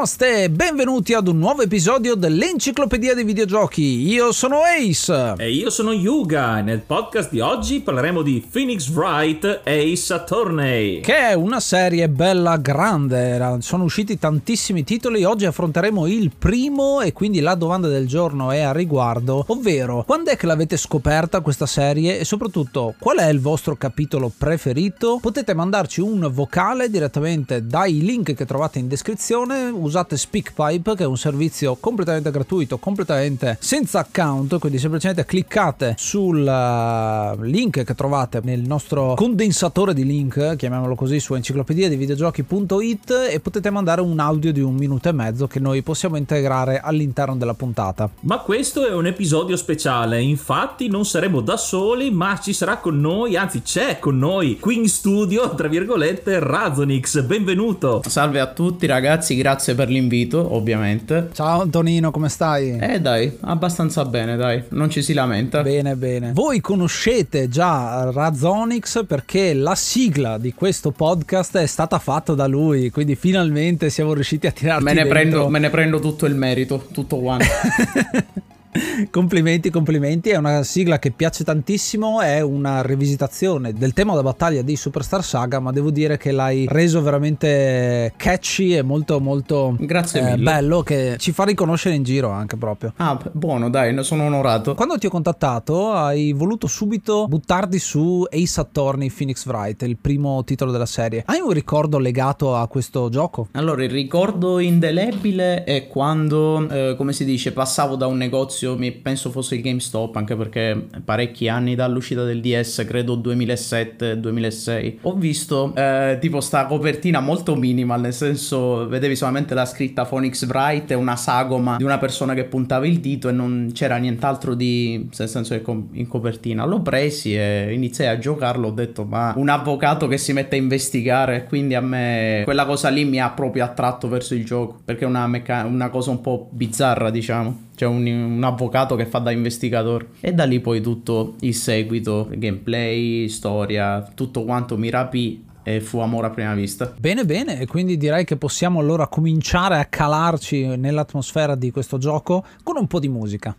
Namaste, benvenuti ad un nuovo episodio dell'Enciclopedia dei Videogiochi. Io sono Ace. E io sono Yuga e nel podcast di oggi parleremo di Phoenix Wright Ace Attorney. Che è una serie bella grande, sono usciti tantissimi titoli, oggi affronteremo il primo e quindi la domanda del giorno è a riguardo, ovvero quando è che l'avete scoperta questa serie e soprattutto qual è il vostro capitolo preferito? Potete mandarci un vocale direttamente dai link che trovate in descrizione usate SpeakPipe che è un servizio completamente gratuito, completamente senza account, quindi semplicemente cliccate sul uh, link che trovate nel nostro condensatore di link, chiamiamolo così, su enciclopedia di videogiochi.it e potete mandare un audio di un minuto e mezzo che noi possiamo integrare all'interno della puntata. Ma questo è un episodio speciale, infatti non saremo da soli, ma ci sarà con noi, anzi c'è con noi qui in studio, tra virgolette, Razonix, benvenuto. Salve a tutti ragazzi, grazie grazie per l'invito, ovviamente. Ciao Antonino, come stai? Eh dai, abbastanza bene, dai, non ci si lamenta. Bene, bene. Voi conoscete già Razonix perché la sigla di questo podcast è stata fatta da lui, quindi finalmente siamo riusciti a tirarti me ne dentro. Prendo, me ne prendo tutto il merito, tutto one. complimenti, complimenti. È una sigla che piace tantissimo. È una rivisitazione del tema della battaglia di Superstar Saga. Ma devo dire che l'hai reso veramente catchy e molto, molto Grazie eh, bello. Che ci fa riconoscere in giro anche proprio. Ah, buono, dai, ne sono onorato. Quando ti ho contattato, hai voluto subito buttarti su Ace Attorney Phoenix Wright, il primo titolo della serie. Hai un ricordo legato a questo gioco? Allora, il ricordo indelebile è quando, eh, come si dice, passavo da un negozio negozio, mi penso fosse il GameStop, anche perché parecchi anni dall'uscita del DS, credo 2007-2006, ho visto eh, tipo sta copertina molto minimal, nel senso vedevi solamente la scritta Phoenix Wright e una sagoma di una persona che puntava il dito e non c'era nient'altro di, nel senso in copertina. L'ho presi e iniziai a giocarlo, ho detto ma un avvocato che si mette a investigare, quindi a me quella cosa lì mi ha proprio attratto verso il gioco, perché è una, mecca- una cosa un po' bizzarra diciamo c'è un, un, avvocato che fa da investigatore e da lì poi tutto il seguito, gameplay, storia, tutto quanto mi rapì e fu amore a prima vista. Bene, bene, e quindi direi che possiamo allora cominciare a calarci nell'atmosfera di questo gioco con un po' di musica.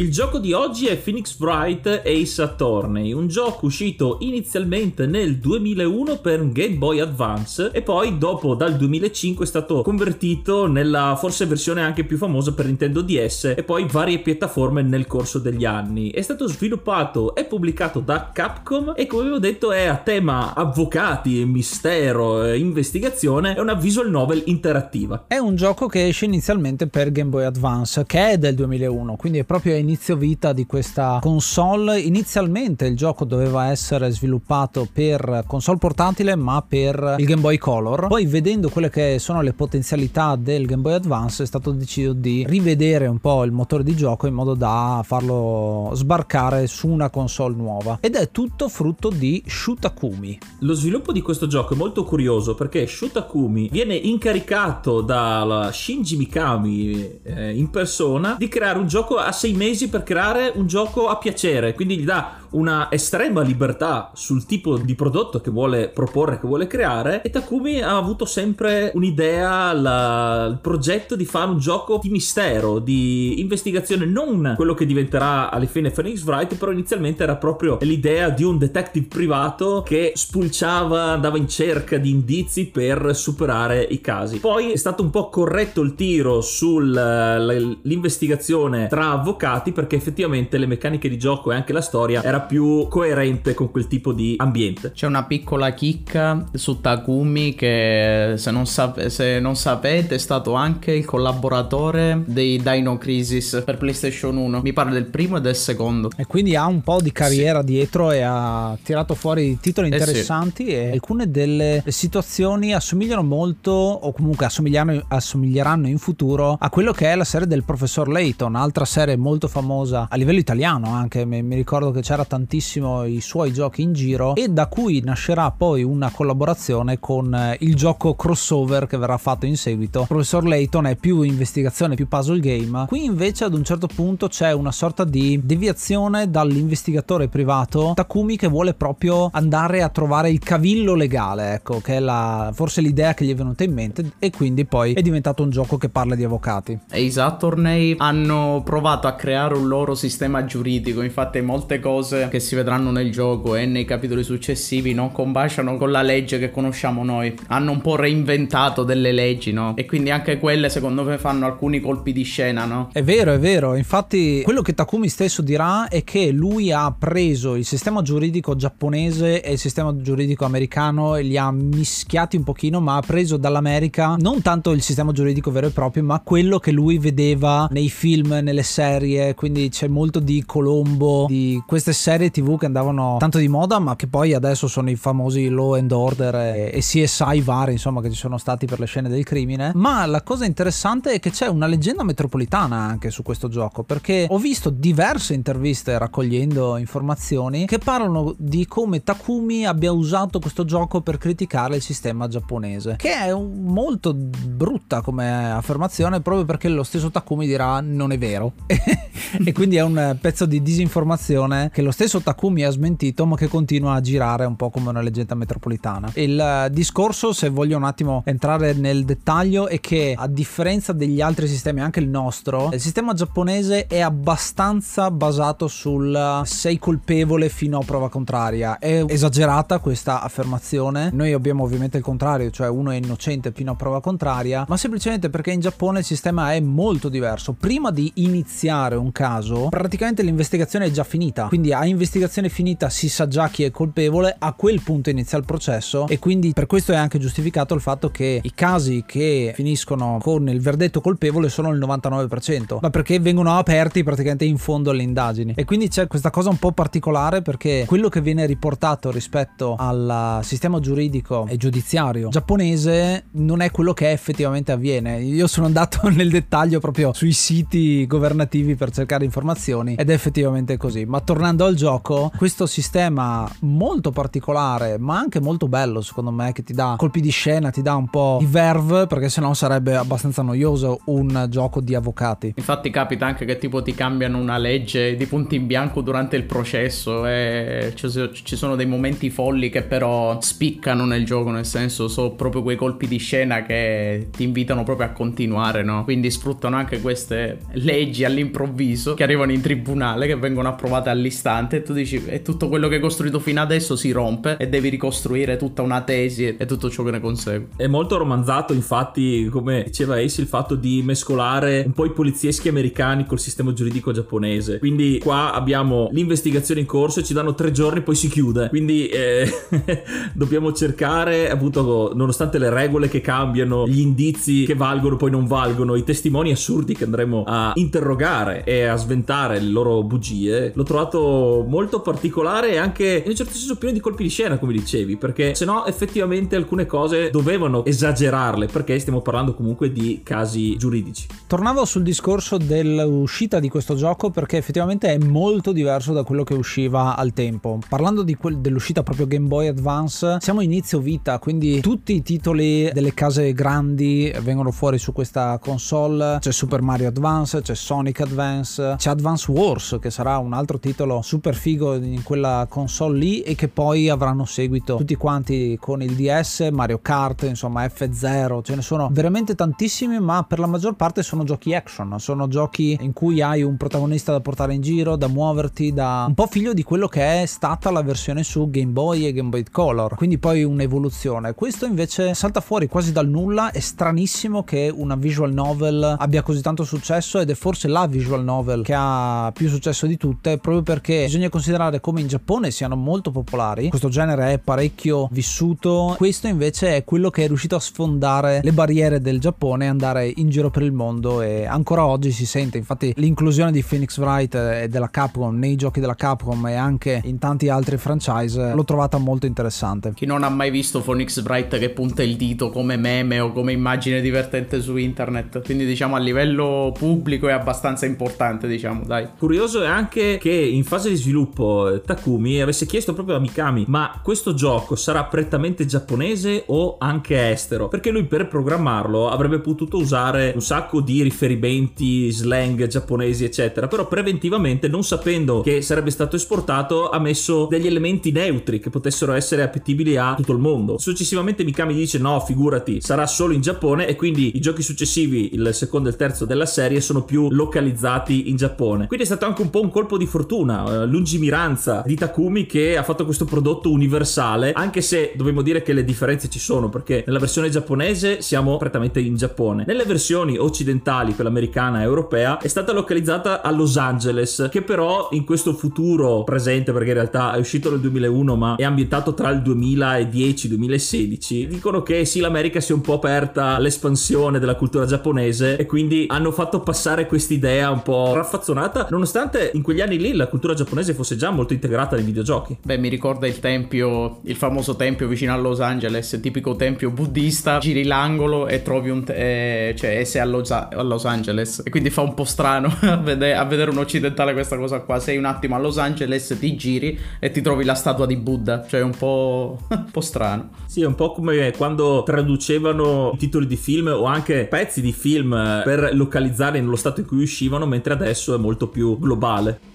Il gioco di oggi è Phoenix Wright Ace Attorney, un gioco uscito inizialmente nel 2001 per Game Boy Advance e poi dopo dal 2005 è stato convertito nella forse versione anche più famosa per Nintendo DS e poi varie piattaforme nel corso degli anni. È stato sviluppato e pubblicato da Capcom e come avevo detto è a tema avvocati, mistero, investigazione, è una visual novel interattiva. È un gioco che esce inizialmente per Game Boy Advance che è del 2001, quindi è proprio inizio vita di questa console. Inizialmente il gioco doveva essere sviluppato per console portatile, ma per il Game Boy Color. Poi, vedendo quelle che sono le potenzialità del Game Boy Advance, è stato deciso di rivedere un po' il motore di gioco in modo da farlo sbarcare su una console nuova. Ed è tutto frutto di Shutakumi. Lo sviluppo di questo gioco è molto curioso perché Shutakumi viene incaricato da Shinji Mikami eh, in persona di creare un gioco a sei mesi mesi per creare un gioco a piacere, quindi gli dà una estrema libertà sul tipo di prodotto che vuole proporre, che vuole creare e Takumi ha avuto sempre un'idea, la, il progetto di fare un gioco di mistero, di investigazione, non quello che diventerà alle fine Phoenix Wright, però inizialmente era proprio l'idea di un detective privato che spulciava, andava in cerca di indizi per superare i casi. Poi è stato un po' corretto il tiro sull'investigazione tra avvocati perché effettivamente le meccaniche di gioco e anche la storia era più coerente con quel tipo di ambiente. C'è una piccola chicca su Takumi che se non, sap- se non sapete è stato anche il collaboratore dei Dino Crisis per PlayStation 1. Mi pare del primo e del secondo. E quindi ha un po' di carriera sì. dietro e ha tirato fuori titoli interessanti eh sì. e alcune delle situazioni assomigliano molto o comunque assomiglieranno in futuro a quello che è la serie del professor Layton, altra serie molto famosa a livello italiano anche, mi, mi ricordo che c'era tantissimo i suoi giochi in giro e da cui nascerà poi una collaborazione con eh, il gioco crossover che verrà fatto in seguito. Il professor Layton è più investigazione, più puzzle game. Qui invece ad un certo punto c'è una sorta di deviazione dall'investigatore privato Takumi che vuole proprio andare a trovare il cavillo legale, ecco, che è la, forse l'idea che gli è venuta in mente e quindi poi è diventato un gioco che parla di avvocati. E i Saturnay hanno provato a creare un loro sistema giuridico, infatti molte cose che si vedranno nel gioco e nei capitoli successivi non combaciano con la legge che conosciamo noi. Hanno un po' reinventato delle leggi, no? E quindi anche quelle secondo me fanno alcuni colpi di scena, no? È vero, è vero. Infatti quello che Takumi stesso dirà è che lui ha preso il sistema giuridico giapponese e il sistema giuridico americano e li ha mischiati un pochino, ma ha preso dall'America non tanto il sistema giuridico vero e proprio, ma quello che lui vedeva nei film, nelle serie, quindi c'è molto di Colombo, di queste serie TV che andavano tanto di moda, ma che poi adesso sono i famosi Law and Order e, e CSI vari, insomma, che ci sono stati per le scene del crimine. Ma la cosa interessante è che c'è una leggenda metropolitana anche su questo gioco, perché ho visto diverse interviste raccogliendo informazioni che parlano di come Takumi abbia usato questo gioco per criticare il sistema giapponese, che è molto brutta come affermazione proprio perché lo stesso Takumi dirà non è vero. e quindi è un pezzo di disinformazione che lo stesso Takumi ha smentito ma che continua a girare un po' come una leggenda metropolitana. Il discorso, se voglio un attimo entrare nel dettaglio, è che a differenza degli altri sistemi, anche il nostro, il sistema giapponese è abbastanza basato sul sei colpevole fino a prova contraria. È esagerata questa affermazione. Noi abbiamo ovviamente il contrario, cioè uno è innocente fino a prova contraria, ma semplicemente perché in Giappone il sistema è molto diverso. Prima di iniziare un caso, praticamente l'investigazione è già finita. Quindi a investigazione finita si sa già chi è colpevole, a quel punto inizia il processo e quindi per questo è anche giustificato il fatto che i casi che finiscono con il verdetto colpevole sono il 99%, ma perché vengono aperti praticamente in fondo alle indagini. E quindi c'è questa cosa un po' particolare perché quello che viene riportato rispetto al sistema giuridico e giudiziario giapponese non è quello che effettivamente avviene. Io sono andato nel dettaglio proprio sui siti governativi per cercare informazioni ed è effettivamente così. Ma tornando al gioco, questo sistema molto particolare, ma anche molto bello secondo me, che ti dà colpi di scena, ti dà un po' di verve, perché sennò sarebbe abbastanza noioso un gioco di avvocati. Infatti capita anche che tipo ti cambiano una legge di punto in bianco durante il processo e ci sono dei momenti folli che però spiccano nel gioco, nel senso sono proprio quei colpi di scena che ti invitano proprio a continuare, no? Quindi sfruttano anche queste leggi all'improvviso che arrivano in tribunale, che vengono approvate all'istante e tu dici e tutto quello che hai costruito fino adesso si rompe e devi ricostruire tutta una tesi e tutto ciò che ne consegue. È molto romanzato infatti, come diceva Ace, il fatto di mescolare un po' i polizieschi americani col sistema giuridico giapponese. Quindi qua abbiamo l'investigazione in corso e ci danno tre giorni poi si chiude. Quindi eh, dobbiamo cercare, appunto, nonostante le regole che cambiano, gli indizi che valgono poi non valgono, i testimoni assurdi che andremo a interrogare e a sventare le loro bugie, l'ho trovato molto particolare e anche in un certo senso pieno di colpi di scena, come dicevi, perché se no effettivamente alcune cose dovevano esagerarle, perché stiamo parlando comunque di casi giuridici. Tornavo sul discorso dell'uscita di questo gioco perché effettivamente è molto diverso da quello che usciva al tempo. Parlando quel, dell'uscita proprio Game Boy Advance, siamo inizio vita, quindi tutti i titoli delle case grandi vengono fuori su questa console. C'è Super Mario Advance, c'è Sonic Advance, c'è Advance Wars che sarà un altro titolo super figo in quella console lì e che poi avranno seguito tutti quanti con il DS, Mario Kart, insomma F0, ce ne sono veramente tantissimi, ma per la maggior parte sono giochi action, sono giochi in cui hai un protagonista da portare in giro, da muoverti, da un po' figlio di quello che è stata la versione su Game Boy e Game Boy Color, quindi poi un'evoluzione. Questo invece salta fuori quasi dal nulla, è stranissimo che una visual novel abbia così tanto successo ed è forse la visual novel che ha più successo di tutte proprio perché bisogna considerare come in Giappone siano molto popolari questo genere è parecchio vissuto questo invece è quello che è riuscito a sfondare le barriere del Giappone e andare in giro per il mondo e ancora oggi si sente infatti l'inclusione di Phoenix Wright e della Capcom nei giochi della Capcom e anche in tanti altri franchise l'ho trovata molto interessante. Chi non ha mai visto Phoenix Wright che punta il dito come meme o come immagine divertente su internet? Quindi diciamo a livello pubblico è abbastanza importante diciamo dai. Curioso è anche che in fase di sviluppo eh, Takumi avesse chiesto proprio a Mikami ma questo gioco sarà prettamente giapponese o anche estero? Perché lui per programmarlo avrebbe potuto usare un sacco di riferimenti slang giapponesi eccetera. Però preventivamente non sapendo che sarebbe stato esportato ha messo degli elementi neutri che potessero essere appetibili a tutto il mondo. Successivamente Mikami dice no figurati sarà solo in Giappone. E quindi i giochi successivi il secondo e il terzo della serie sono più localizzati in Giappone. Quindi è stato anche un po' un colpo di fortuna eh, lungimiranza di Takumi che ha fatto questo prodotto universale anche se dobbiamo dire che le differenze ci sono perché nella versione giapponese siamo prettamente in Giappone. Nelle versioni occidentali quella americana e europea è stata localizzata a Los Angeles che però in questo futuro presente perché in realtà è uscito nel 2001 ma è ambientato tra il 2010-2016 dicono che sì l'America si è un po' aperta all'espansione della cultura giapponese e quindi hanno fatto passare quest'idea un po' raffazzonata nonostante in quegli anni lì la cultura giapponese fosse già molto integrata nei videogiochi. Beh mi ricorda il tempio il famoso tempio vicino a Los Angeles tipico tempio buddista. Giri l'angolo e trovi un te- eh, cioè sei a Los, a Los Angeles. E quindi fa un po' strano a vedere, a vedere un occidentale questa cosa qua. Sei un attimo a Los Angeles ti giri e ti trovi la statua di Buddha. Cioè un po', un po strano. Sì è un po' come quando traducevano titoli di film o anche pezzi di film per localizzare nello stato in cui uscivano mentre adesso è molto più globale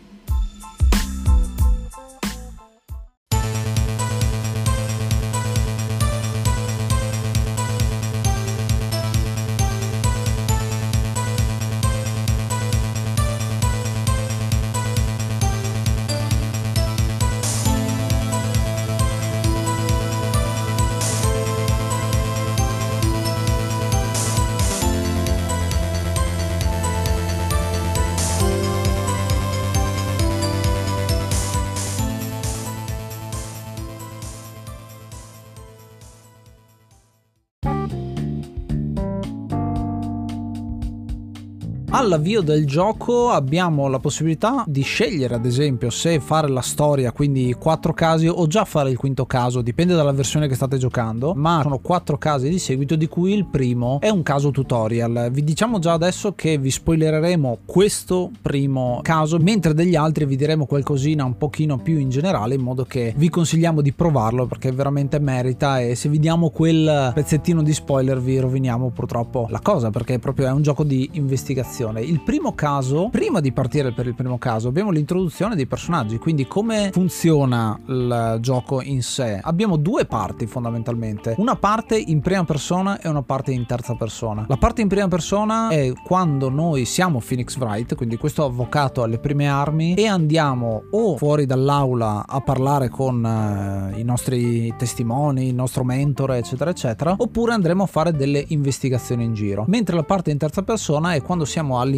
all'avvio del gioco abbiamo la possibilità di scegliere ad esempio se fare la storia quindi quattro casi o già fare il quinto caso dipende dalla versione che state giocando ma sono quattro casi di seguito di cui il primo è un caso tutorial. Vi diciamo già adesso che vi spoilereremo questo primo caso mentre degli altri vi diremo qualcosina un pochino più in generale in modo che vi consigliamo di provarlo perché veramente merita e se vi diamo quel pezzettino di spoiler vi roviniamo purtroppo la cosa perché proprio è un gioco di investigazione il primo caso, prima di partire per il primo caso, abbiamo l'introduzione dei personaggi, quindi come funziona il gioco in sé. Abbiamo due parti fondamentalmente, una parte in prima persona e una parte in terza persona. La parte in prima persona è quando noi siamo Phoenix Wright, quindi questo avvocato alle prime armi, e andiamo o fuori dall'aula a parlare con uh, i nostri testimoni, il nostro mentore, eccetera, eccetera, oppure andremo a fare delle investigazioni in giro. Mentre la parte in terza persona è quando siamo all'interno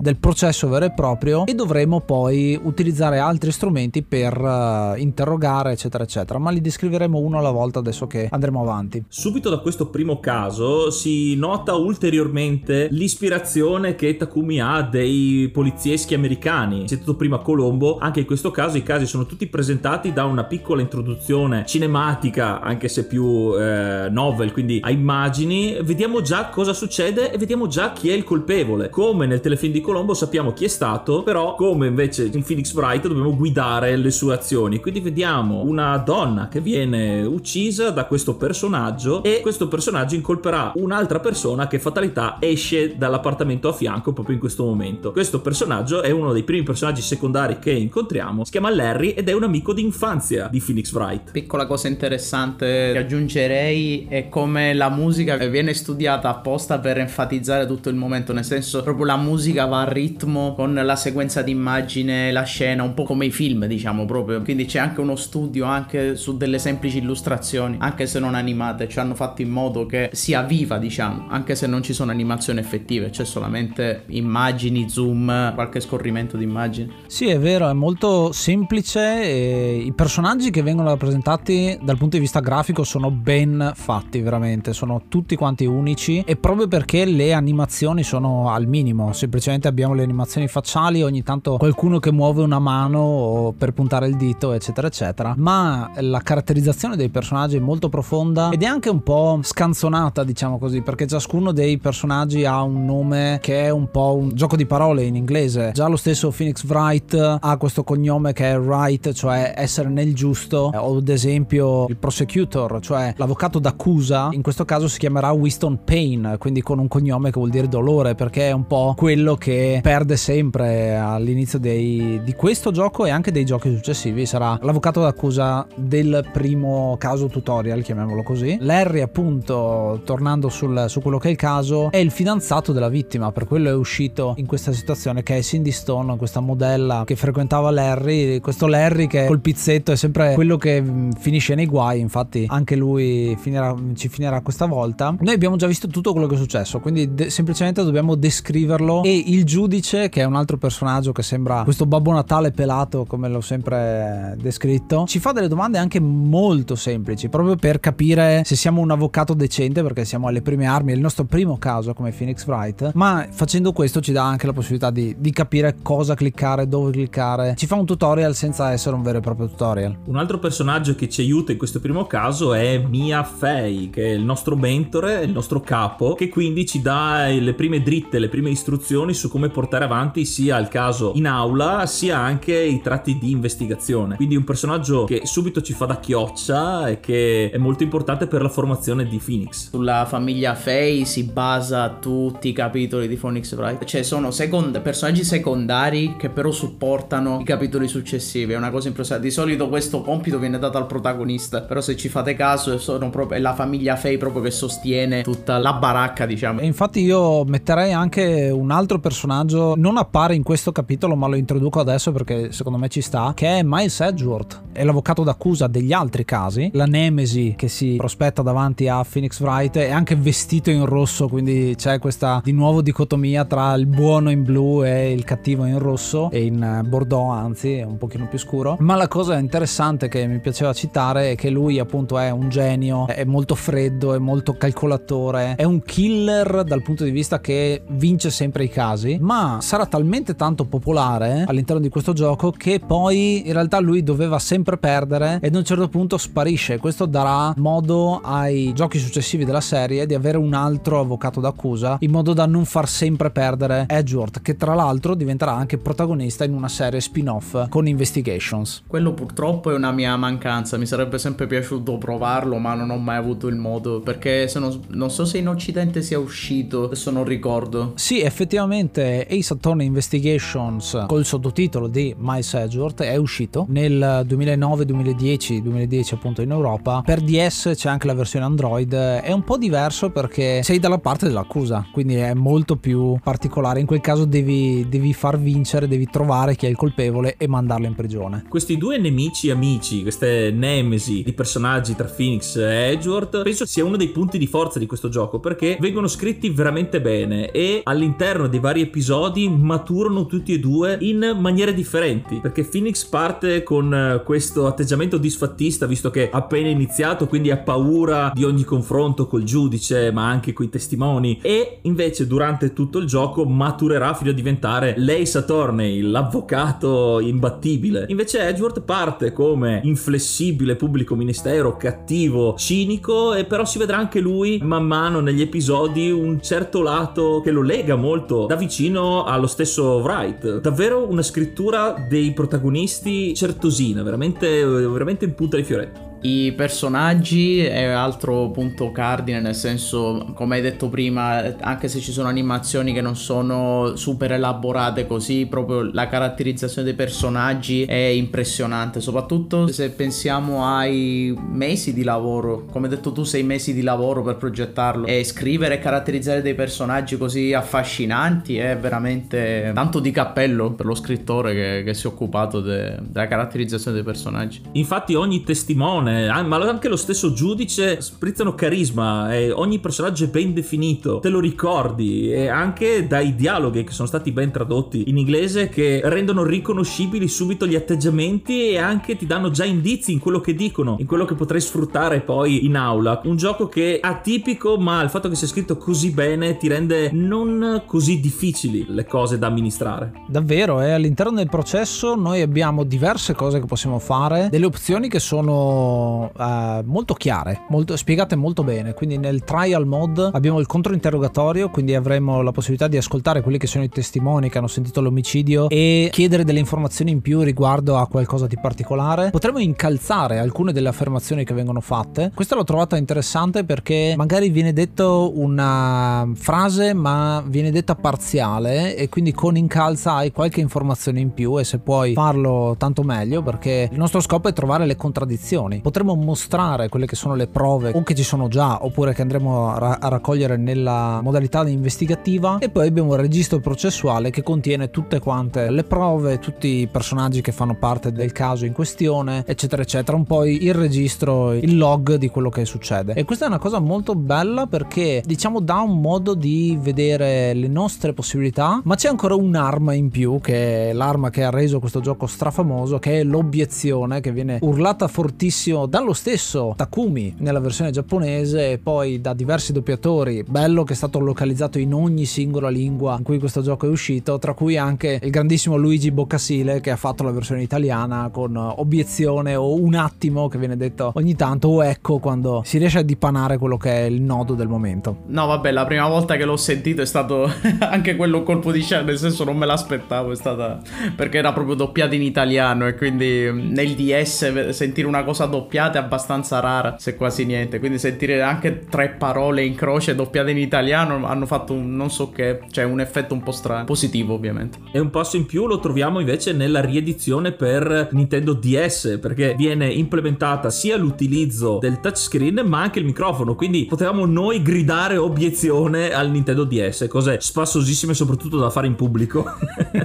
del processo vero e proprio e dovremo poi utilizzare altri strumenti per uh, interrogare eccetera eccetera. Ma li descriveremo uno alla volta adesso che andremo avanti. Subito da questo primo caso si nota ulteriormente l'ispirazione che Takumi ha dei polizieschi americani. Citato prima Colombo anche in questo caso i casi sono tutti presentati da una piccola introduzione cinematica anche se più eh, novel quindi a immagini. Vediamo già cosa succede e vediamo già chi è il colpevole. Come nel telefilm di Colombo sappiamo chi è stato, però come invece in Phoenix Wright dobbiamo guidare le sue azioni. Quindi vediamo una donna che viene uccisa da questo personaggio e questo personaggio incolperà un'altra persona che fatalità esce dall'appartamento a fianco proprio in questo momento. Questo personaggio è uno dei primi personaggi secondari che incontriamo, si chiama Larry ed è un amico d'infanzia di Phoenix Wright. Piccola cosa interessante che aggiungerei è come la musica viene studiata apposta per enfatizzare tutto il momento, nel senso proprio la musica va a ritmo con la sequenza di immagine, la scena, un po' come i film, diciamo proprio. Quindi c'è anche uno studio anche su delle semplici illustrazioni, anche se non animate, ci hanno fatto in modo che sia viva, diciamo, anche se non ci sono animazioni effettive, c'è solamente immagini, zoom, qualche scorrimento di immagini. Sì, è vero, è molto semplice i personaggi che vengono rappresentati dal punto di vista grafico sono ben fatti, veramente, sono tutti quanti unici e proprio perché le animazioni sono al minimo, semplicemente abbiamo le animazioni facciali, ogni tanto qualcuno che muove una mano per puntare il dito, eccetera, eccetera, ma la caratterizzazione dei personaggi è molto profonda ed è anche un po' scanzonata, diciamo così, perché ciascuno dei personaggi ha un nome che è un po' un gioco di parole in inglese. Già lo stesso Phoenix Wright ha questo cognome che è Wright, cioè essere nel giusto, o ad esempio il prosecutor, cioè l'avvocato d'accusa, in questo caso si chiamerà Winston Payne, quindi con un cognome che vuol dire dolore, perché è un po' quello che perde sempre all'inizio dei, di questo gioco e anche dei giochi successivi. Sarà l'avvocato d'accusa del primo caso tutorial, chiamiamolo così. Larry, appunto, tornando sul, su quello che è il caso, è il fidanzato della vittima, per quello è uscito in questa situazione che è Cindy Stone, questa modella che frequentava Larry. Questo Larry che col pizzetto è sempre quello che mm, finisce nei guai, infatti anche lui finirà, ci finirà questa volta. Noi abbiamo già visto tutto quello che è successo, quindi de- semplicemente dobbiamo descriverlo e il giudice, che è un altro personaggio che sembra questo Babbo Natale pelato, come l'ho sempre descritto, ci fa delle domande anche molto semplici, proprio per capire se siamo un avvocato decente, perché siamo alle prime armi, è il nostro primo caso come Phoenix Wright, ma facendo questo ci dà anche la possibilità di, di capire cosa cliccare, dove cliccare, ci fa un tutorial senza essere un vero e proprio tutorial. Un altro personaggio che ci aiuta in questo primo caso è Mia Fei, che è il nostro mentore, il nostro capo, che quindi ci dà le prime dritte, le prime istruzioni su come portare avanti sia il caso in aula, sia anche i tratti di investigazione. Quindi un personaggio che subito ci fa da chioccia e che è molto importante per la formazione di Phoenix. Sulla famiglia Fei si basa tutti i capitoli di Phoenix Wright, cioè sono second- personaggi secondari che però supportano i capitoli successivi, è una cosa impressionante. Di solito questo compito viene dato al protagonista, però se ci fate caso sono proprio, è la famiglia Fei proprio che sostiene tutta la baracca, diciamo. E infatti io metterei anche un altro personaggio, non appare in questo capitolo, ma lo introduco adesso perché secondo me ci sta, che è Miles Edgeworth. È l'avvocato d'accusa degli altri casi, la nemesi che si prospetta davanti a Phoenix Wright, è anche vestito in rosso, quindi c'è questa di nuovo dicotomia tra il buono in blu e il cattivo in rosso e in bordeaux, anzi, è un pochino più scuro. Ma la cosa interessante che mi piaceva citare è che lui appunto è un genio, è molto freddo, è molto calcolatore, è un killer dal punto di vista che vince sempre i casi, ma sarà talmente tanto popolare all'interno di questo gioco che poi in realtà lui doveva sempre perdere ed a un certo punto sparisce. Questo darà modo ai giochi successivi della serie di avere un altro avvocato d'accusa in modo da non far sempre perdere Edgeworth, che tra l'altro diventerà anche protagonista in una serie spin-off con Investigations. Quello purtroppo è una mia mancanza, mi sarebbe sempre piaciuto provarlo, ma non ho mai avuto il modo perché se non, non so se in occidente sia uscito, adesso non ricordo. Sì, effettivamente Ace Attorney Investigations col sottotitolo di Miles Edgeworth è uscito nel 2009, 2010, 2010 appunto in Europa. Per DS c'è anche la versione Android, è un po' diverso perché sei dalla parte dell'accusa, quindi è molto più particolare. In quel caso devi, devi far vincere, devi trovare chi è il colpevole e mandarlo in prigione. Questi due nemici amici, queste nemesi di personaggi tra Phoenix e Edgeworth, penso sia uno dei punti di forza di questo gioco perché vengono scritti veramente bene e all'interno dei vari episodi maturano tutti e due in maniere differenti perché Phoenix parte con eh, questo atteggiamento disfattista visto che ha appena iniziato quindi ha paura di ogni confronto col giudice ma anche coi testimoni e invece durante tutto il gioco maturerà fino a diventare Lace Attorney l'avvocato imbattibile. Invece Edgeworth parte come inflessibile pubblico ministero cattivo cinico e però si vedrà anche lui man mano negli episodi un certo lato che lo lega molto da vicino allo stesso Wright. Davvero una scrittura dei protagonisti certosina, veramente, veramente in punta di fioretto. I personaggi è altro punto cardine, nel senso, come hai detto prima, anche se ci sono animazioni che non sono super elaborate così, proprio la caratterizzazione dei personaggi è impressionante, soprattutto se pensiamo ai mesi di lavoro, come hai detto tu, sei mesi di lavoro per progettarlo. E scrivere e caratterizzare dei personaggi così affascinanti è veramente tanto di cappello per lo scrittore che, che si è occupato de, della caratterizzazione dei personaggi. Infatti ogni testimone, ma anche lo stesso giudice sprizzano carisma e ogni personaggio è ben definito, te lo ricordi e anche dai dialoghi che sono stati ben tradotti in inglese che rendono riconoscibili subito gli atteggiamenti e anche ti danno già indizi in quello che dicono, in quello che potrai sfruttare poi in aula. Un gioco che è atipico ma il fatto che sia scritto così bene ti rende non così difficili le cose da amministrare. Davvero, eh? all'interno del processo noi abbiamo diverse cose che possiamo fare, delle opzioni che sono uh, molto chiare, molto, spiegate molto bene. Quindi nel trial mode abbiamo il controinterrogatorio, quindi avremo la possibilità di ascoltare quelli che sono i testimoni che hanno sentito l'omicidio e chiedere delle informazioni in più riguardo a qualcosa di particolare. Potremmo incalzare alcune delle affermazioni che vengono fatte. Questa l'ho trovata interessante perché magari viene detto una frase ma viene detta parziale e quindi con incalza hai qualche informazione in più e se puoi farlo tanto meglio perché il nostro scopo è trovare le contraddizioni. Potremmo mostrare quelle che sono le prove o che ci sono già oppure che andremo a, a raccogliere nella modalità investigativa e poi abbiamo il registro processuale che contiene tutte quante le prove, tutti i personaggi che fanno parte del caso in questione, eccetera eccetera, un po' il registro, il log di quello che succede. E questa è una cosa molto bella perché diciamo dà un modo di vedere le nostre possibilità, ma c'è ancora un'arma in più che è l'arma che ha reso questo gioco strafamoso, che è l'obiezione che viene urlata fortissimo dallo stesso Takumi nella versione giapponese e poi da diversi doppiatori. Bello che è stato localizzato in ogni singola lingua in cui questo gioco è uscito, tra cui anche il grandissimo Luigi Boccasile che ha fatto la versione italiana con obiezione o un attimo che viene detto ogni tanto o ecco quando si riesce a dipanare quello che è il nodo del momento. No, vabbè, la prima volta che l'ho sentito è stato anche quello colpo di scena, nel senso non me l'aspettavo, è stata perché era proprio doppiata in italiano e quindi nel DS sentire una cosa doppiata è abbastanza rara, se quasi niente, quindi sentire anche tre parole in croce doppiate in italiano hanno fatto un non so che, cioè un effetto un po' strano, positivo ovviamente. E un passo in più lo troviamo invece nella riedizione per Nintendo DS, perché viene implementata sia l'utilizzo del touchscreen ma anche il microfono, quindi potevamo noi gridare obiezione al Nintendo DS, cose spassosissime soprattutto da fare in pubblico.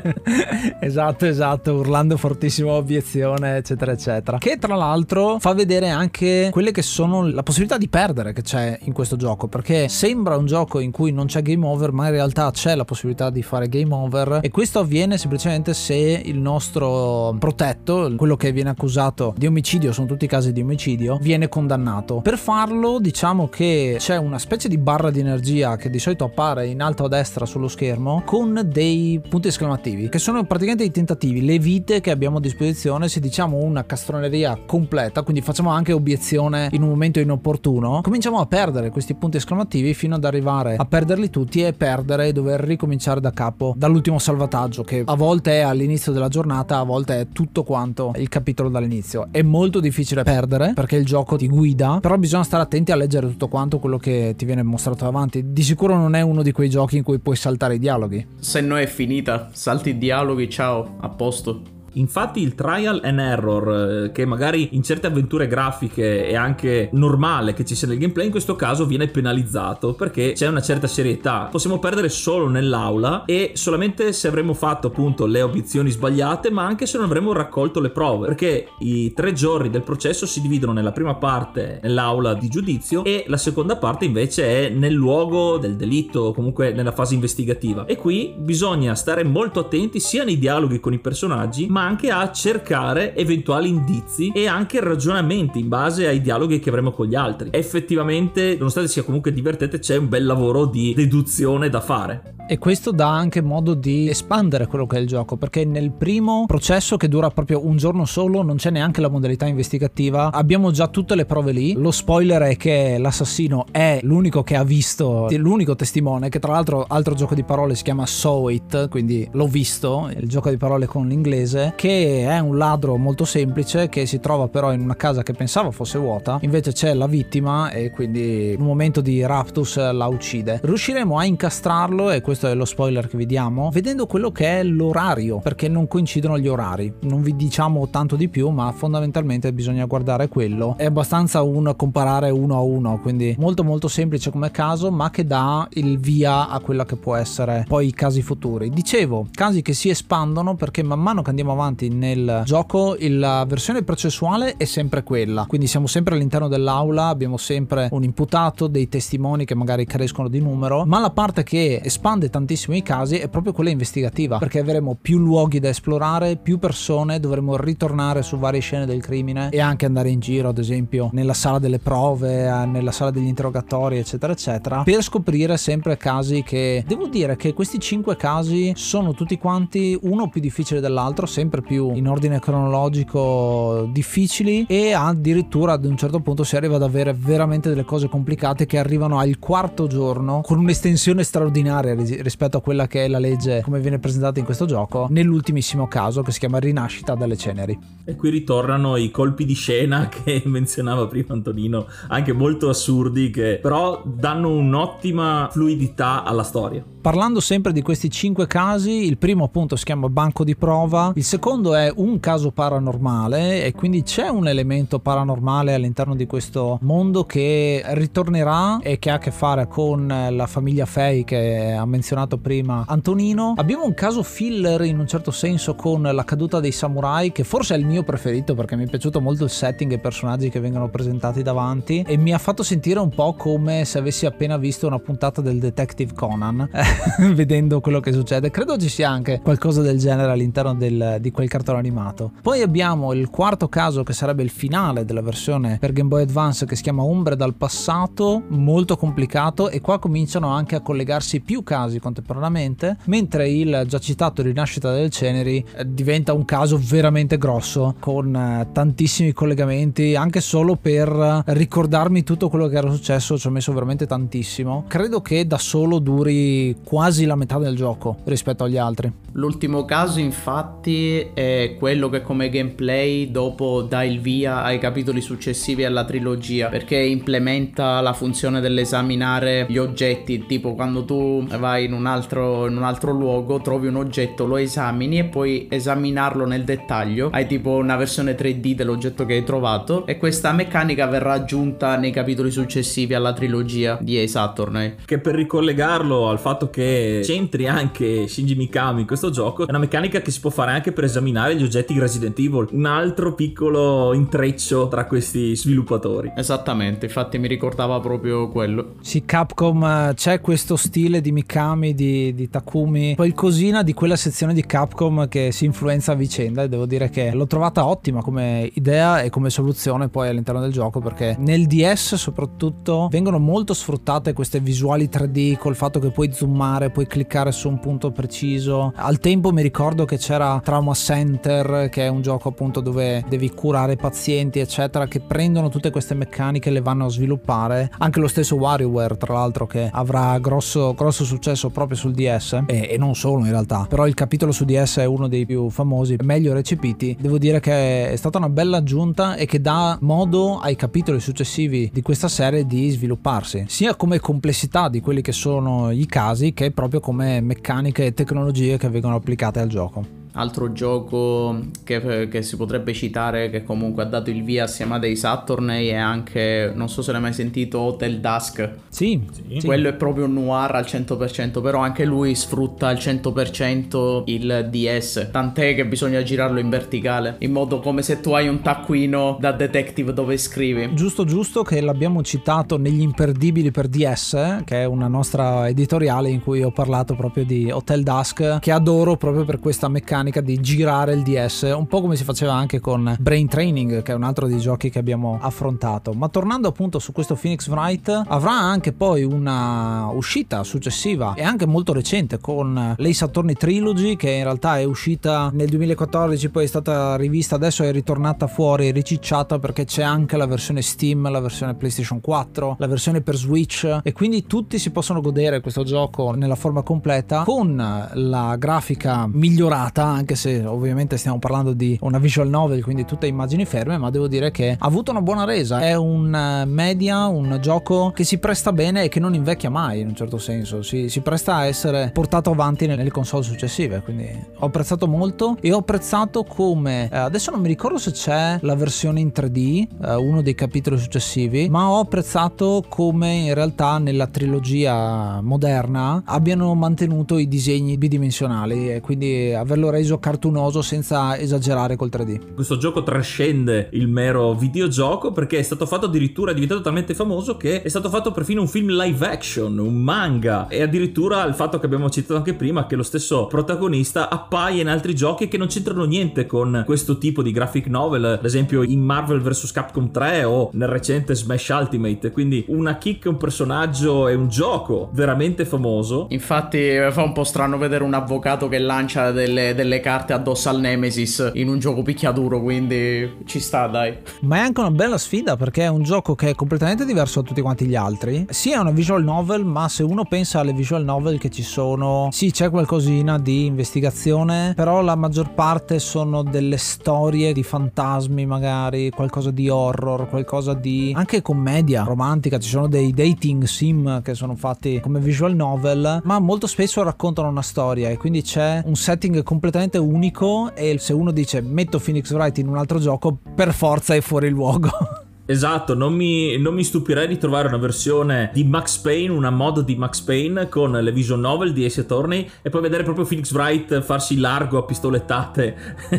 esatto, esatto, urlando fortissimo obiezione, eccetera, eccetera. Che tra l'altro fa vedere anche quelle che sono la possibilità di perdere che c'è in questo gioco, perché sembra un gioco in cui non c'è game over, ma in realtà c'è la possibilità di fare game over e questo avviene semplicemente se il nostro protetto, quello che viene accusato di omicidio, sono tutti casi di omicidio, viene condannato. Per farlo, diciamo che c'è una specie di barra di energia che di solito appare in alto a destra sullo schermo con dei punti esclamativi che sono praticamente i tentativi, le vite che abbiamo a disposizione se diciamo una castroneria completa, quindi facciamo anche obiezione in un momento inopportuno, cominciamo a perdere questi punti esclamativi fino ad arrivare a perderli tutti e perdere e dover ricominciare da capo dall'ultimo salvataggio che a volte è all'inizio della giornata, a volte è tutto quanto il capitolo dall'inizio. È molto difficile perdere perché il gioco ti guida, però bisogna stare attenti a leggere tutto quanto quello che ti viene mostrato davanti. Di sicuro non è uno di quei giochi in cui puoi saltare i dialoghi. Se no è finita, salti i dialoghi, ciao, a posto. Infatti il trial and error, eh, che magari in certe avventure grafiche è anche normale che ci sia nel gameplay, in questo caso viene penalizzato perché c'è una certa serietà. Possiamo perdere solo nell'aula e solamente se avremo fatto appunto le obiezioni sbagliate, ma anche se non avremo raccolto le prove, perché i tre giorni del processo si dividono nella prima parte nell'aula di giudizio e la seconda parte invece è nel luogo del delitto comunque nella fase investigativa. E qui bisogna stare molto attenti sia nei dialoghi con i personaggi, ma anche a cercare eventuali indizi e anche ragionamenti in base ai dialoghi che avremo con gli altri. Effettivamente, nonostante sia comunque divertente, c'è un bel lavoro di deduzione da fare. E questo dà anche modo di espandere quello che è il gioco, perché nel primo processo che dura proprio un giorno solo non c'è neanche la modalità investigativa, abbiamo già tutte le prove lì. Lo spoiler è che l'assassino è l'unico che ha visto, l'unico testimone, che tra l'altro altro gioco di parole si chiama Saw It, quindi l'ho visto, il gioco di parole con l'inglese che è un ladro molto semplice che si trova però in una casa che pensava fosse vuota, invece c'è la vittima e quindi in un momento di raptus la uccide. Riusciremo a incastrarlo e questo è lo spoiler che vi diamo, vedendo quello che è l'orario, perché non coincidono gli orari. Non vi diciamo tanto di più, ma fondamentalmente bisogna guardare quello. È abbastanza un comparare uno a uno, quindi molto molto semplice come caso, ma che dà il via a quella che può essere poi i casi futuri. Dicevo, casi che si espandono perché man mano che andiamo avanti nel gioco la versione processuale è sempre quella, quindi siamo sempre all'interno dell'aula, abbiamo sempre un imputato, dei testimoni che magari crescono di numero, ma la parte che espande tantissimo i casi è proprio quella investigativa, perché avremo più luoghi da esplorare, più persone, dovremo ritornare su varie scene del crimine e anche andare in giro, ad esempio, nella sala delle prove, eh, nella sala degli interrogatori, eccetera, eccetera, per scoprire sempre casi che devo dire che questi cinque casi sono tutti quanti uno più difficile dell'altro, sempre più in ordine cronologico difficili e addirittura ad un certo punto si arriva ad avere veramente delle cose complicate che arrivano al quarto giorno con un'estensione straordinaria rispetto a quella che è la legge come viene presentata in questo gioco nell'ultimissimo caso che si chiama Rinascita dalle ceneri. E qui ritornano i colpi di scena che menzionava prima Antonino, anche molto assurdi che però danno un'ottima fluidità alla storia. Parlando sempre di questi cinque casi, il primo appunto si chiama banco di prova, il secondo è un caso paranormale e quindi c'è un elemento paranormale all'interno di questo mondo che ritornerà e che ha a che fare con la famiglia Fay che ha menzionato prima Antonino. Abbiamo un caso filler in un certo senso con la caduta dei samurai che forse è il mio preferito perché mi è piaciuto molto il setting e i personaggi che vengono presentati davanti e mi ha fatto sentire un po' come se avessi appena visto una puntata del Detective Conan vedendo quello che succede. Credo ci sia anche qualcosa del genere all'interno del, di quel cartone animato. Poi abbiamo il quarto caso che sarebbe il finale della versione per Game Boy Advance che si chiama Ombre dal passato, molto complicato e qua cominciano anche a collegarsi più casi contemporaneamente, mentre il già citato Rinascita delle Ceneri eh, diventa un caso veramente grosso con eh, tantissimi collegamenti, anche solo per ricordarmi tutto quello che era successo ci ho messo veramente tantissimo. Credo che da solo duri quasi la metà del gioco rispetto agli altri. L'ultimo caso infatti è quello che come gameplay dopo dà il via ai capitoli successivi alla trilogia perché implementa la funzione dell'esaminare gli oggetti tipo quando tu vai in un altro, in un altro luogo trovi un oggetto lo esamini e puoi esaminarlo nel dettaglio. Hai tipo una versione 3D dell'oggetto che hai trovato e questa meccanica verrà aggiunta nei capitoli successivi alla trilogia di A Saturn che per ricollegarlo al fatto che c'entri anche Shinji Mikami in questo gioco è una meccanica che si può fare anche per esaminare gli oggetti di Resident Evil. Un altro piccolo intreccio tra questi sviluppatori. Esattamente infatti mi ricordava proprio quello. Sì Capcom eh, c'è questo stile di Mikami di, di Takumi qualcosina di quella sezione di Capcom che si influenza a vicenda e devo dire che l'ho trovata ottima come idea e come soluzione poi all'interno del gioco perché nel DS soprattutto vengono molto sfruttate queste visuali 3D col fatto che puoi zoomare, puoi cliccare su un punto preciso. Al tempo mi ricordo che c'era Trauma Center, che è un gioco appunto dove devi curare pazienti, eccetera, che prendono tutte queste meccaniche e le vanno a sviluppare. Anche lo stesso WarioWare, tra l'altro, che avrà grosso, grosso successo proprio sul DS e, e non solo in realtà. Però il capitolo su DS è uno dei più famosi, meglio recepiti. Devo dire che è stata una bella aggiunta e che dà modo ai capitoli successivi di questa serie di svilupparsi, sia come complessità di quelli che sono i casi che proprio come meccaniche e tecnologie che vengono applicate al gioco. Altro gioco che, che, si potrebbe citare, che comunque ha dato il via assieme a dei Saturn, è anche, non so se l'hai mai sentito, Hotel Dusk. Sì, sì. Quello è proprio un noir al 100%, però anche lui sfrutta al 100% il DS. Tant'è che bisogna girarlo in verticale, in modo come se tu hai un taccuino da detective dove scrivi. Giusto, giusto che l'abbiamo citato negli imperdibili per DS, che è una nostra editoriale in cui ho parlato proprio di Hotel Dusk, che adoro proprio per questa meccanica meccanica di girare il DS, un po' come si faceva anche con Brain Training, che è un altro dei giochi che abbiamo affrontato. Ma tornando appunto su questo Phoenix Wright, avrà anche poi una uscita successiva e anche molto recente con l'Ace Attorney Trilogy, che in realtà è uscita nel 2014, poi è stata rivista, adesso è ritornata fuori, ricicciata perché c'è anche la versione Steam, la versione PlayStation 4, la versione per Switch e quindi tutti si possono godere questo gioco nella forma completa con la grafica migliorata anche se ovviamente stiamo parlando di una visual novel, quindi tutte immagini ferme, ma devo dire che ha avuto una buona resa. È un eh, media, un gioco che si presta bene e che non invecchia mai in un certo senso, si, si presta a essere portato avanti nelle console successive, quindi ho apprezzato molto e ho apprezzato come, eh, adesso non mi ricordo se c'è la versione in 3D, eh, uno dei capitoli successivi, ma ho apprezzato come in realtà nella trilogia moderna abbiano mantenuto i disegni bidimensionali e quindi averlo reso cartunoso senza esagerare col 3D. Questo gioco trascende il mero videogioco perché è stato fatto addirittura, è diventato talmente famoso che è stato fatto perfino un film live action, un manga e addirittura il fatto che abbiamo citato anche prima che lo stesso protagonista appaia in altri giochi che non c'entrano niente con questo tipo di graphic novel, ad esempio in Marvel vs Capcom 3 o nel recente Smash Ultimate, quindi una kick, un personaggio e un gioco veramente famoso. Infatti fa un po' strano vedere un avvocato che lancia delle, delle carte addosso al Nemesis in un gioco picchiaduro, quindi ci sta dai. Ma è anche una bella sfida perché è un gioco che è completamente diverso da tutti quanti gli altri. Sì, è una visual novel, ma se uno pensa alle visual novel che ci sono, sì, c'è qualcosina di investigazione, però la maggior parte sono delle storie di fantasmi magari, qualcosa di horror, qualcosa di anche commedia romantica, ci sono dei dating sim che sono fatti come visual novel, ma molto spesso raccontano una storia e quindi c'è un setting completamente unico e se uno dice metto Phoenix Wright in un altro gioco, per forza è fuori luogo. Esatto, non mi, non mi, stupirei di trovare una versione di Max Payne, una mod di Max Payne con le visual novel di Ace Attorney e poi vedere proprio Phoenix Wright farsi largo a pistolettate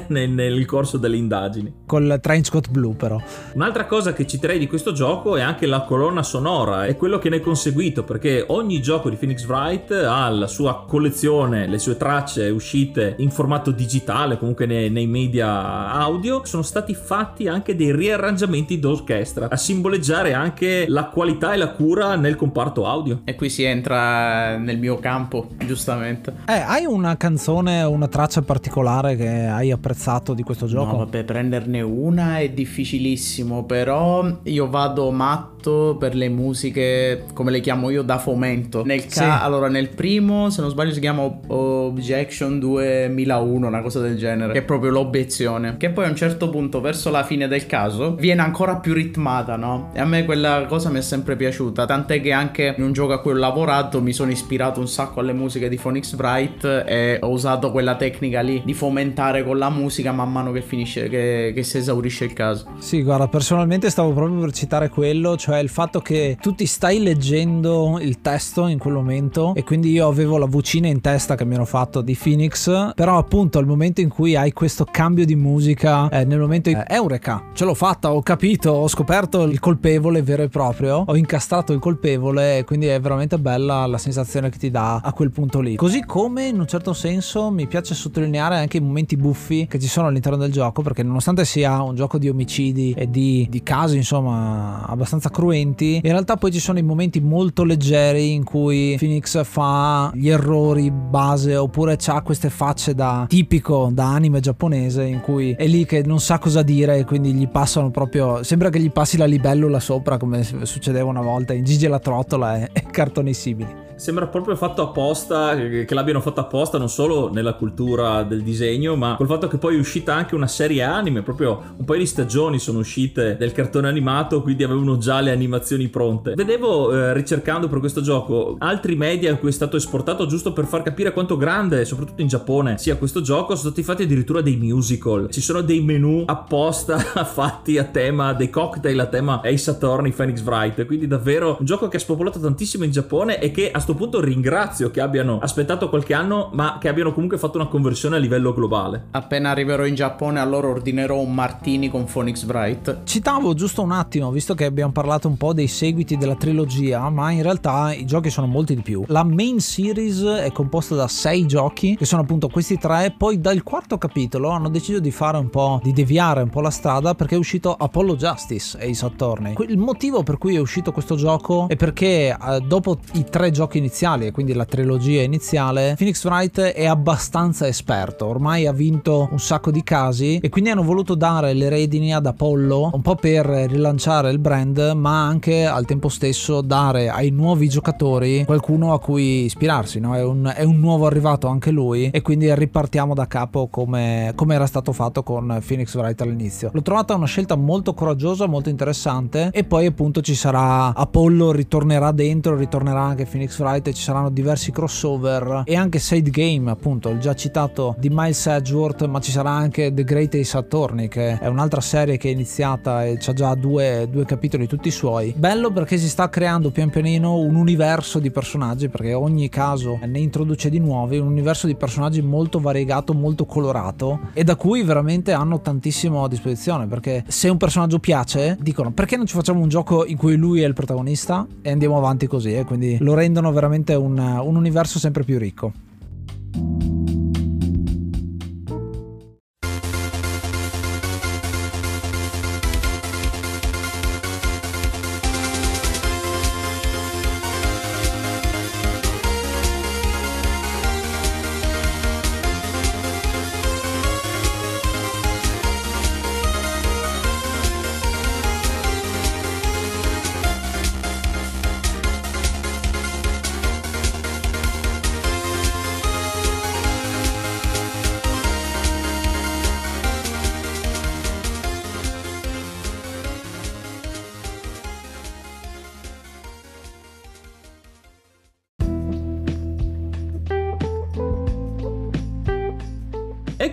nel, nel, corso delle indagini. Col trench coat blu però. Un'altra cosa che citerei di questo gioco è anche la colonna sonora e quello che ne è conseguito perché ogni gioco di Phoenix Wright ha la sua collezione, le sue tracce uscite in formato digitale, comunque nei, nei media audio, sono stati fatti anche dei riarrangiamenti d'orchestra orchestra, a simboleggiare anche la qualità e la cura nel comparto audio. E qui si entra nel mio campo, giustamente. Eh, hai una canzone, una traccia particolare che hai apprezzato di questo gioco? No, vabbè, prenderne una è difficilissimo, però io vado matto per le musiche, come le chiamo io, da fomento. Nel ca- sì. Allora, nel primo, se non sbaglio, si chiama Objection 2001, una cosa del genere, che è proprio l'obiezione. Che poi a un certo punto, verso la fine del caso, viene ancora più ritmato ritmata, no? E a me quella cosa mi è sempre piaciuta, tant'è che anche in un gioco a cui ho lavorato mi sono ispirato un sacco alle musiche di Phoenix Bright e ho usato quella tecnica lì di fomentare con la musica man mano che finisce, che, che si esaurisce il caso. Sì, guarda, personalmente stavo proprio per citare quello, cioè il fatto che tu ti stai leggendo il testo in quel momento e quindi io avevo la vocina in testa che mi ero fatto di Phoenix, però appunto al momento in cui hai questo cambio di musica, eh, nel momento in... Eh, Eureka, ce l'ho fatta, ho capito, ho scoperto il colpevole vero e proprio, ho incastrato il colpevole quindi è veramente bella la sensazione che ti dà a quel punto lì. Così come in un certo senso mi piace sottolineare anche i momenti buffi che ci sono all'interno del gioco perché nonostante sia un gioco di omicidi e di, di casi insomma abbastanza cruenti, in realtà poi ci sono i momenti molto leggeri in cui Phoenix fa gli errori base oppure ha queste facce da tipico da anime giapponese in cui è lì che non sa cosa dire e quindi gli passano proprio sembra che gli passi la libellula sopra come succedeva una volta in Gigi la trottola e, e cartoni simili sembra proprio fatto apposta, che l'abbiano fatto apposta non solo nella cultura del disegno, ma col fatto che poi è uscita anche una serie anime, proprio un paio di stagioni sono uscite del cartone animato, quindi avevano già le animazioni pronte. Vedevo, eh, ricercando per questo gioco, altri media in cui è stato esportato giusto per far capire quanto grande, soprattutto in Giappone, sia questo gioco, sono stati fatti addirittura dei musical. Ci sono dei menu apposta fatti a tema, dei cocktail a tema Ace Attorney Phoenix Wright, quindi davvero un gioco che ha spopolato tantissimo in Giappone e che a questo punto ringrazio che abbiano aspettato qualche anno, ma che abbiano comunque fatto una conversione a livello globale. Appena arriverò in Giappone, allora ordinerò un martini con Phoenix Bright. Citavo giusto un attimo, visto che abbiamo parlato un po' dei seguiti della trilogia, ma in realtà i giochi sono molti di più. La main series è composta da sei giochi, che sono appunto questi tre. Poi dal quarto capitolo hanno deciso di fare un po', di deviare un po' la strada perché è uscito Apollo Justice e i Attorney. Il motivo per cui è uscito questo gioco è perché eh, dopo i tre giochi iniziali e quindi la trilogia iniziale, Phoenix Wright è abbastanza esperto, ormai ha vinto un sacco di casi e quindi hanno voluto dare le redini ad Apollo un po' per rilanciare il brand, ma anche al tempo stesso dare ai nuovi giocatori qualcuno a cui ispirarsi, no? è, un, è, un, nuovo arrivato anche lui e quindi ripartiamo da capo come, come era stato fatto con Phoenix Wright all'inizio. L'ho trovata una scelta molto coraggiosa, molto interessante e poi appunto ci sarà Apollo ritornerà dentro, ritornerà anche Phoenix Wright e ci saranno diversi crossover e anche Side Game appunto, il già citato di Miles Edgeworth, ma ci sarà anche The Great Ace Attorney che è un'altra serie che è iniziata e ha già due, due capitoli tutti suoi. Bello perché si sta creando pian pianino un universo di personaggi perché ogni caso ne introduce di nuovi, un universo di personaggi molto variegato, molto colorato e da cui veramente hanno tantissimo a disposizione perché se un personaggio piace dicono perché non ci facciamo un gioco in cui lui è il protagonista e andiamo avanti così e quindi lo rendono veramente un, un universo sempre più ricco.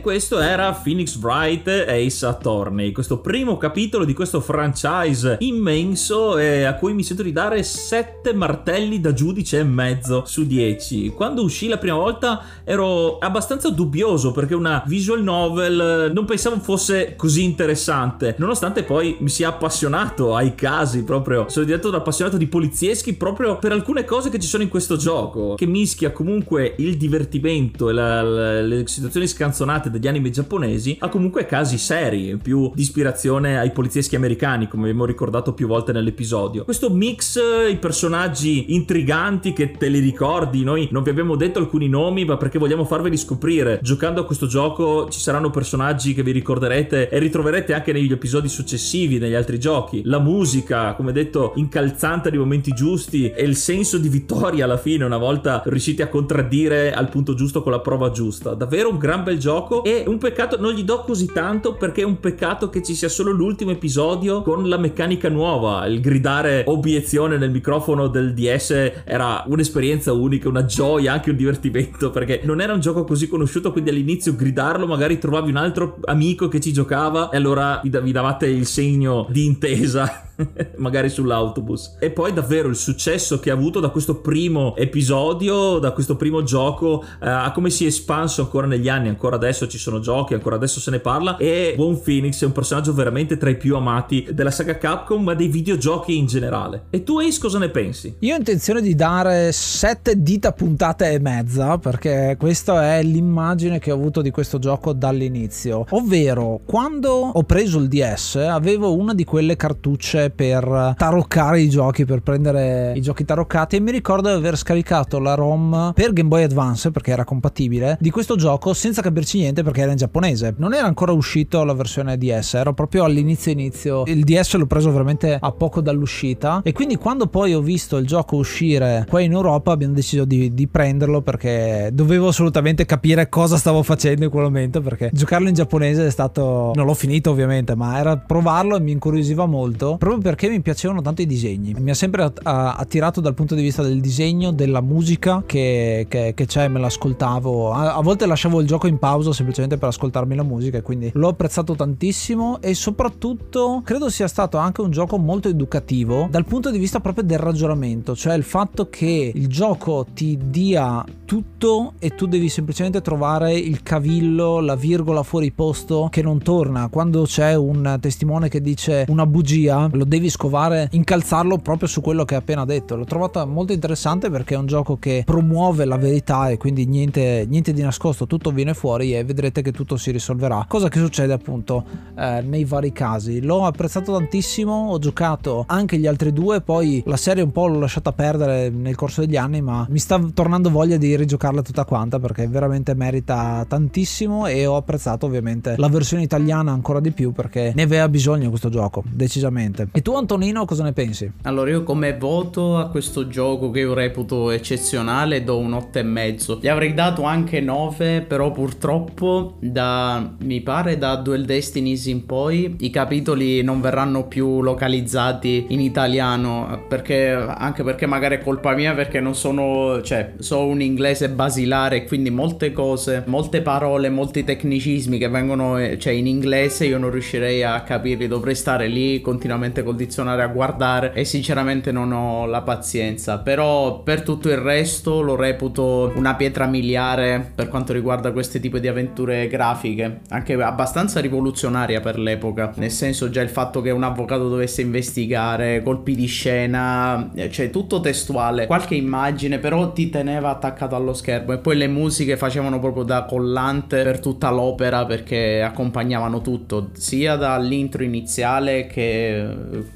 Questo era Phoenix Wright e Ace Attorney, questo primo capitolo di questo franchise immenso e a cui mi sento di dare 7 martelli da giudice e mezzo su 10. Quando uscì la prima volta ero abbastanza dubbioso perché una visual novel non pensavo fosse così interessante, nonostante poi mi sia appassionato ai casi proprio, sono diventato appassionato di polizieschi proprio per alcune cose che ci sono in questo gioco, che mischia comunque il divertimento e la, la, le situazioni scanzonate degli anime giapponesi a comunque casi seri, più di ispirazione ai polizieschi americani, come abbiamo ricordato più volte nell'episodio. Questo mix, i personaggi intriganti che te li ricordi, noi non vi abbiamo detto alcuni nomi, ma perché vogliamo farveli scoprire. Giocando a questo gioco ci saranno personaggi che vi ricorderete e ritroverete anche negli episodi successivi, negli altri giochi. La musica, come detto, incalzante nei momenti giusti e il senso di vittoria alla fine, una volta riusciti a contraddire al punto giusto con la prova giusta. Davvero un gran bel gioco e un peccato non gli do così tanto perché è un peccato che ci sia solo l'ultimo episodio con la meccanica nuova il gridare obiezione nel microfono del DS era un'esperienza unica una gioia anche un divertimento perché non era un gioco così conosciuto quindi all'inizio gridarlo magari trovavi un altro amico che ci giocava e allora vi, vi davate il segno di intesa magari sull'autobus. E poi davvero il successo che ha avuto da questo primo episodio, da questo primo gioco, eh, a come si è espanso ancora negli anni, ancora adesso ci sono giochi, ancora adesso se ne parla e Buon Phoenix è un personaggio veramente tra i più amati della saga Capcom, ma dei videogiochi in generale. E tu Ace cosa ne pensi? Io ho intenzione di dare sette dita puntate e mezza, perché questa è l'immagine che ho avuto di questo gioco dall'inizio. Ovvero, quando ho preso il DS avevo una di quelle cartucce per taroccare i giochi, per prendere i giochi taroccati e mi ricordo di aver scaricato la ROM per Game Boy Advance perché era compatibile di questo gioco senza capirci niente perché era in giapponese. Non era ancora uscito la versione DS, ero proprio all'inizio inizio. Il DS l'ho preso veramente a poco dall'uscita e quindi quando poi ho visto il gioco uscire qua in Europa abbiamo deciso di, di prenderlo perché dovevo assolutamente capire cosa stavo facendo in quel momento perché giocarlo in giapponese è stato non l'ho finito ovviamente ma era provarlo e mi incuriosiva molto proprio proprio perché mi piacevano tanto i disegni. Mi ha sempre attirato dal punto di vista del disegno, della musica che, che, che c'è, me l'ascoltavo. A, a, volte lasciavo il gioco in pausa semplicemente per ascoltarmi la musica e quindi l'ho apprezzato tantissimo e soprattutto credo sia stato anche un gioco molto educativo dal punto di vista proprio del ragionamento, cioè il fatto che il gioco ti dia tutto e tu devi semplicemente trovare il cavillo, la virgola fuori posto che non torna. Quando c'è un testimone che dice una bugia, lo devi scovare, incalzarlo proprio su quello che hai appena detto. L'ho trovata molto interessante perché è un gioco che promuove la verità e quindi niente, niente di nascosto, tutto viene fuori e vedrete che tutto si risolverà. Cosa che succede appunto eh, nei vari casi. L'ho apprezzato tantissimo, ho giocato anche gli altri due, poi la serie un po' l'ho lasciata perdere nel corso degli anni, ma mi sta tornando voglia di rigiocarla tutta quanta perché veramente merita tantissimo e ho apprezzato ovviamente la versione italiana ancora di più perché ne aveva bisogno questo gioco, decisamente. E tu Antonino cosa ne pensi? Allora io come voto a questo gioco che io reputo eccezionale do un 8,5. Gli avrei dato anche 9, però purtroppo da mi pare da Duel Destinies in poi i capitoli non verranno più localizzati in italiano perché anche perché magari è colpa mia perché non sono cioè so un inglese basilare quindi molte cose, molte parole, molti tecnicismi che vengono cioè in inglese io non riuscirei a capirli, dovrei stare lì continuamente col dizionario a guardare e sinceramente non ho la pazienza, però per tutto il resto lo reputo una pietra miliare per quanto riguarda questi tipi di avventure grafiche, anche abbastanza rivoluzionaria per l'epoca, nel senso già il fatto che un avvocato dovesse investigare, colpi di scena, eh, cioè tutto testuale, qualche immagine però ti teneva attaccato allo schermo e poi le musiche facevano proprio da collante per tutta l'opera perché accompagnavano tutto, sia dall'intro iniziale che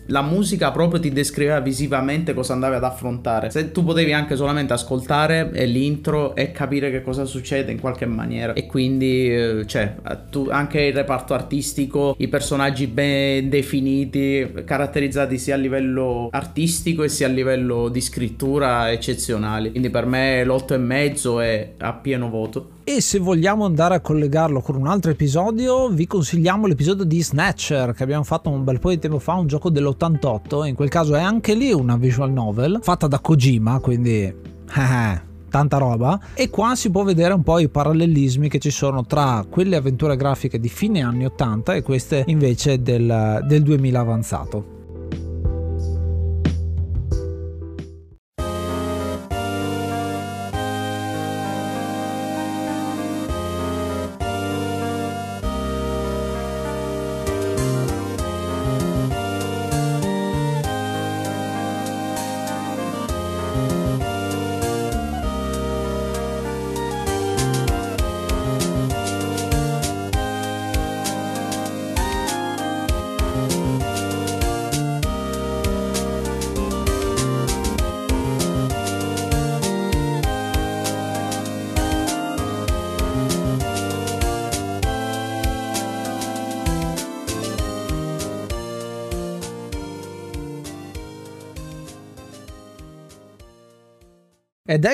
la musica proprio ti descriveva visivamente cosa andavi ad affrontare. Se tu potevi anche solamente ascoltare l'intro e capire che cosa succede in qualche maniera e quindi eh, cioè anche il reparto artistico, i personaggi ben definiti, caratterizzati sia a livello artistico e sia a livello di scrittura eccezionali. Quindi per me l'8 e mezzo è a pieno voto. E se vogliamo andare a collegarlo con un altro episodio, vi consigliamo l'episodio di Snatcher che abbiamo fatto un bel po' di tempo fa, un gioco dell'88. In quel caso è anche lì una visual novel fatta da Kojima, quindi tanta roba e qua si può vedere un po' i parallelismi che ci sono tra quelle avventure grafiche di fine anni 80 e queste invece del, del 2000 avanzato.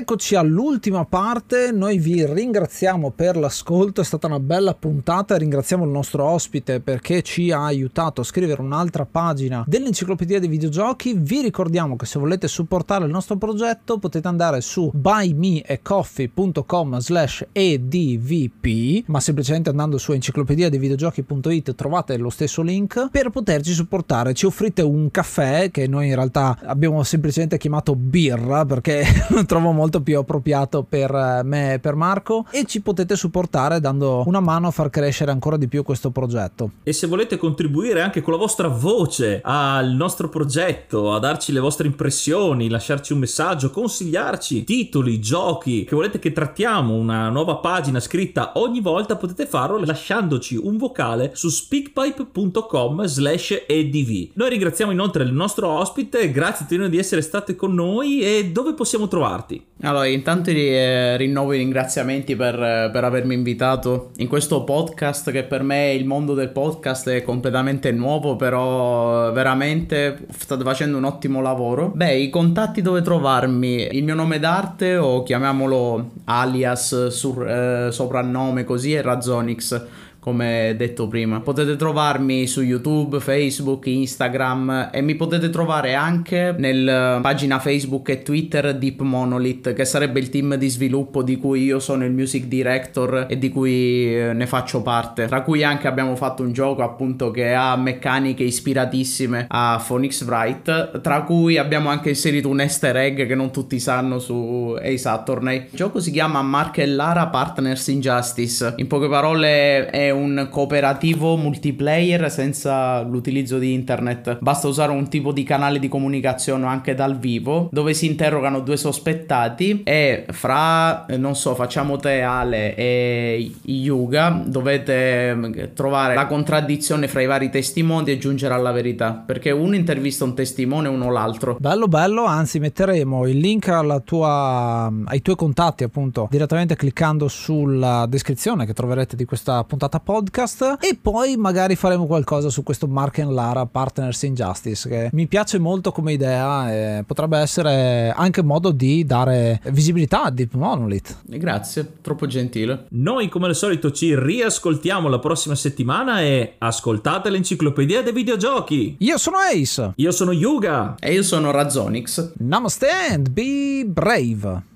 Eccoci all'ultima parte, noi vi ringraziamo per l'ascolto, è stata una bella puntata, ringraziamo il nostro ospite perché ci ha aiutato a scrivere un'altra pagina dell'enciclopedia dei videogiochi, vi ricordiamo che se volete supportare il nostro progetto potete andare su buymeacoffee.com slash edvp, ma semplicemente andando su enciclopedia dei videogiochi.it trovate lo stesso link per poterci supportare, ci offrite un caffè che noi in realtà abbiamo semplicemente chiamato birra perché lo trovo trovo molto più appropriato per eh, me e per Marco e ci potete supportare dando una mano a far crescere ancora di più questo progetto. E se volete contribuire anche con la vostra voce al nostro progetto, a darci le vostre impressioni, lasciarci un messaggio, consigliarci titoli, giochi che volete che trattiamo, una nuova pagina scritta ogni volta, potete farlo lasciandoci un vocale su speakpipe.com slash edv. Noi ringraziamo inoltre il nostro ospite, grazie Tonino di essere state con noi e dove possiamo trovarti? Allora, intanto eh, rinnovo i ringraziamenti per, eh, per, avermi invitato. In questo podcast che per me il mondo del podcast è completamente nuovo, però veramente state facendo un ottimo lavoro. Beh, i contatti dove trovarmi, il mio nome d'arte o chiamiamolo alias, sur, eh, soprannome così è Razonix come detto prima. Potete trovarmi su YouTube, Facebook, Instagram e mi potete trovare anche nella pagina Facebook e Twitter Deep Monolith, che sarebbe il team di sviluppo di cui io sono il music director e di cui eh, ne faccio parte. Tra cui anche abbiamo fatto un gioco appunto che ha meccaniche ispiratissime a Phoenix Wright, tra cui abbiamo anche inserito un easter egg che non tutti sanno su Ace Attorney. Il gioco si chiama Mark e Lara Partners in Justice. In poche parole è un cooperativo multiplayer senza l'utilizzo di internet. Basta usare un tipo di canale di comunicazione anche dal vivo dove si interrogano due sospettati e fra, non so, facciamo te Ale e Yuga dovete mm, trovare la contraddizione fra i vari testimoni e giungere alla verità perché uno intervista un testimone e uno l'altro. Bello bello, anzi metteremo il link tua, ai tuoi contatti appunto direttamente cliccando sulla descrizione che troverete di questa puntata podcast e poi magari faremo qualcosa su questo Mark and Lara Partners in Justice che mi piace molto come idea e potrebbe essere anche modo di dare visibilità a Deep Monolith. Grazie, troppo gentile. Noi come al solito ci riascoltiamo la prossima settimana e ascoltate l'enciclopedia dei videogiochi. Io sono Ace. Io sono Yuga. E io sono Razonix. Namaste and be brave.